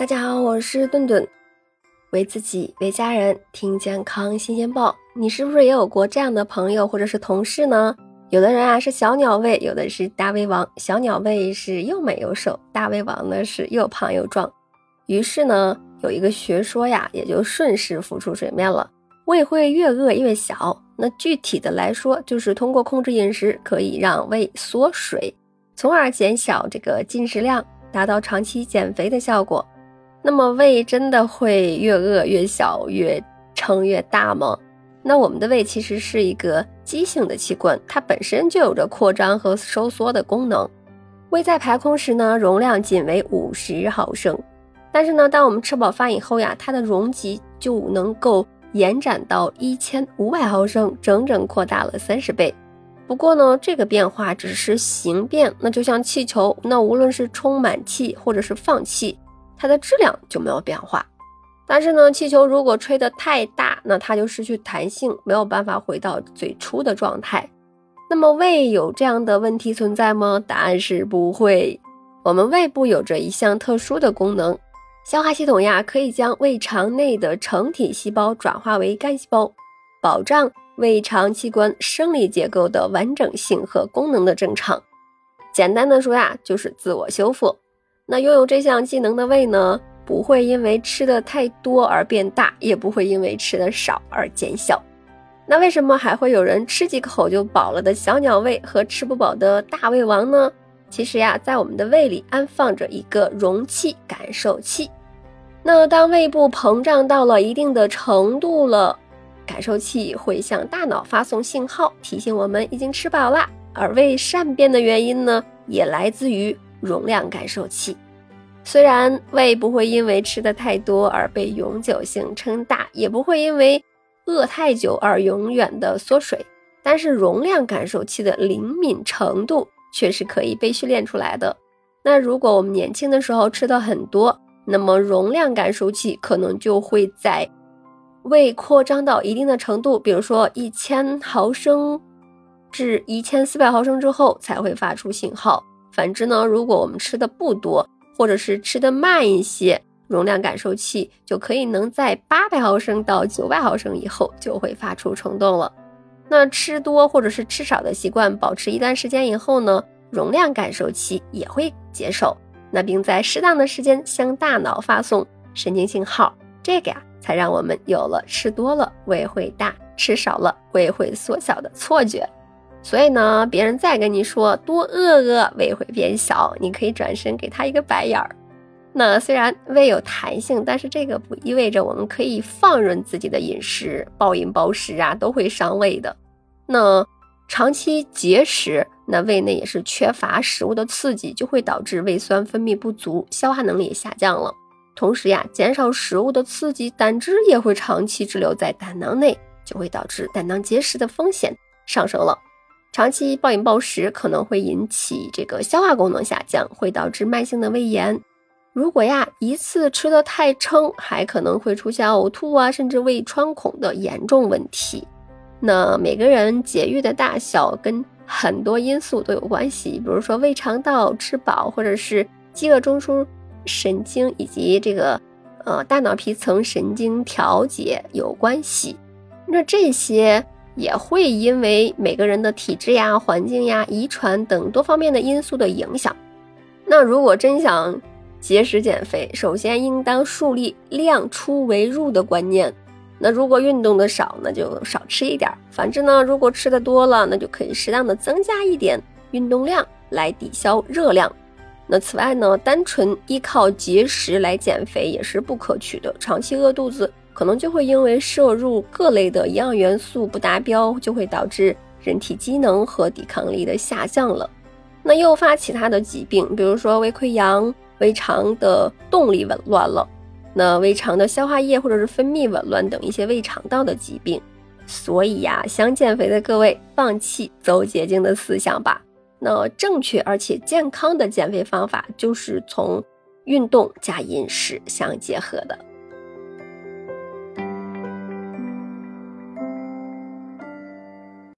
大家好，我是顿顿，为自己为家人听健康新鲜报。你是不是也有过这样的朋友或者是同事呢？有的人啊是小鸟胃，有的是大胃王。小鸟胃是又美又瘦，大胃王呢是又胖又壮。于是呢，有一个学说呀，也就顺势浮出水面了：胃会越饿越小。那具体的来说，就是通过控制饮食，可以让胃缩水，从而减小这个进食量，达到长期减肥的效果。那么胃真的会越饿越小，越撑越大吗？那我们的胃其实是一个畸形的器官，它本身就有着扩张和收缩的功能。胃在排空时呢，容量仅为五十毫升，但是呢，当我们吃饱饭以后呀，它的容积就能够延展到一千五百毫升，整整扩大了三十倍。不过呢，这个变化只是形变，那就像气球，那无论是充满气或者是放气。它的质量就没有变化，但是呢，气球如果吹得太大，那它就失去弹性，没有办法回到最初的状态。那么胃有这样的问题存在吗？答案是不会。我们胃部有着一项特殊的功能，消化系统呀可以将胃肠内的成体细胞转化为干细胞，保障胃肠器官生理结构的完整性和功能的正常。简单的说呀，就是自我修复。那拥有这项技能的胃呢，不会因为吃的太多而变大，也不会因为吃的少而减小。那为什么还会有人吃几口就饱了的小鸟胃和吃不饱的大胃王呢？其实呀，在我们的胃里安放着一个容器感受器。那当胃部膨胀到了一定的程度了，感受器会向大脑发送信号，提醒我们已经吃饱了。而胃善变的原因呢，也来自于。容量感受器，虽然胃不会因为吃的太多而被永久性撑大，也不会因为饿太久而永远的缩水，但是容量感受器的灵敏程度却是可以被训练出来的。那如果我们年轻的时候吃的很多，那么容量感受器可能就会在胃扩张到一定的程度，比如说一千毫升至一千四百毫升之后才会发出信号。反之呢，如果我们吃的不多，或者是吃的慢一些，容量感受器就可以能在八百毫升到九百毫升以后就会发出冲动了。那吃多或者是吃少的习惯保持一段时间以后呢，容量感受器也会接受，那并在适当的时间向大脑发送神经信号，这个呀才让我们有了吃多了胃会大，吃少了胃会缩小的错觉。所以呢，别人再跟你说多饿饿，胃会变小，你可以转身给他一个白眼儿。那虽然胃有弹性，但是这个不意味着我们可以放任自己的饮食，暴饮暴食啊，都会伤胃的。那长期节食，那胃内也是缺乏食物的刺激，就会导致胃酸分泌不足，消化能力也下降了。同时呀，减少食物的刺激，胆汁也会长期滞留在胆囊内，就会导致胆囊结石的风险上升了。长期暴饮暴食可能会引起这个消化功能下降，会导致慢性的胃炎。如果呀一次吃的太撑，还可能会出现呕吐啊，甚至胃穿孔的严重问题。那每个人节育的大小跟很多因素都有关系，比如说胃肠道吃饱，或者是饥饿中枢神经以及这个呃大脑皮层神经调节有关系。那这些。也会因为每个人的体质呀、环境呀、遗传等多方面的因素的影响。那如果真想节食减肥，首先应当树立量出为入的观念。那如果运动的少，那就少吃一点；反之呢，如果吃的多了，那就可以适当的增加一点运动量来抵消热量。那此外呢，单纯依靠节食来减肥也是不可取的，长期饿肚子。可能就会因为摄入各类的营养元素不达标，就会导致人体机能和抵抗力的下降了。那诱发其他的疾病，比如说胃溃疡、胃肠的动力紊乱了，那胃肠的消化液或者是分泌紊乱等一些胃肠道的疾病。所以呀，想减肥的各位，放弃走捷径的思想吧。那正确而且健康的减肥方法，就是从运动加饮食相结合的。